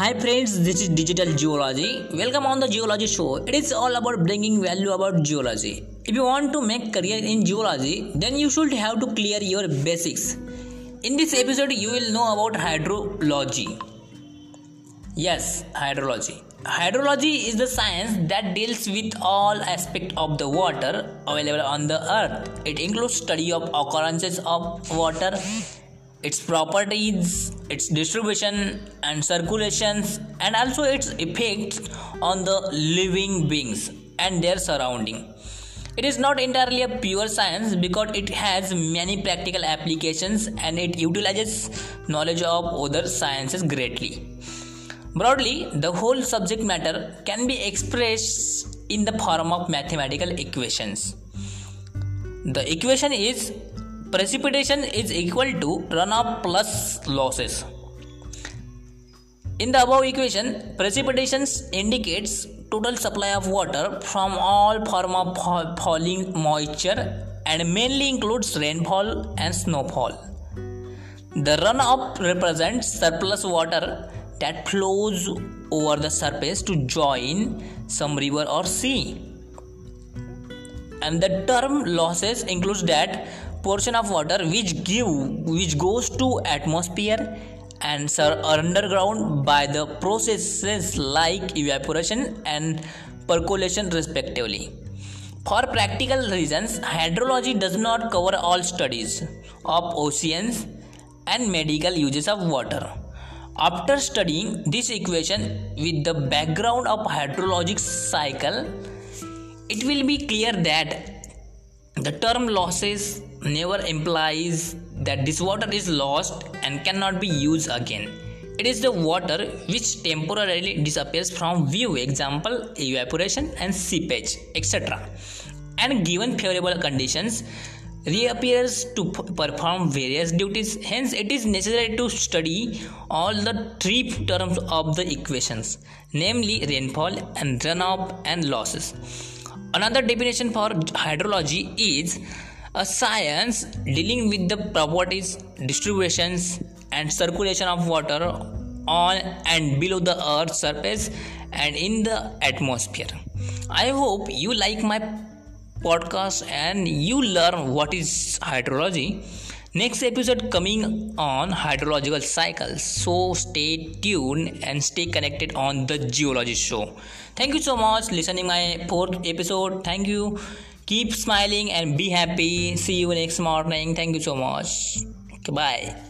Hi friends, this is Digital Geology. Welcome on the Geology Show. It is all about bringing value about geology. If you want to make career in geology, then you should have to clear your basics. In this episode, you will know about hydrology. Yes, hydrology. Hydrology is the science that deals with all aspects of the water available on the earth. It includes study of occurrences of water, its properties, its distribution and circulations, and also its effects on the living beings and their surrounding. It is not entirely a pure science because it has many practical applications and it utilizes knowledge of other sciences greatly. Broadly, the whole subject matter can be expressed in the form of mathematical equations. The equation is precipitation is equal to runoff plus losses. In the above equation, precipitation indicates total supply of water from all form of falling moisture and mainly includes rainfall and snowfall. The runoff represents surplus water that flows over the surface to join some river or sea. And the term losses includes that portion of water which give which goes to atmosphere and are underground by the processes like evaporation and percolation respectively. For practical reasons hydrology does not cover all studies of oceans and medical uses of water. After studying this equation with the background of hydrologic cycle it will be clear that the term losses never implies that this water is lost and cannot be used again. It is the water which temporarily disappears from view, example, evaporation and seepage, etc. And given favorable conditions, reappears to perform various duties. Hence, it is necessary to study all the three terms of the equations, namely rainfall and runoff and losses. Another definition for hydrology is a science dealing with the properties, distributions, and circulation of water on and below the earth's surface and in the atmosphere. I hope you like my podcast and you learn what is hydrology. Next episode coming on hydrological cycles. So stay tuned and stay connected on the geology show. Thank you so much listening my fourth episode. Thank you. Keep smiling and be happy. See you next morning. Thank you so much. Goodbye.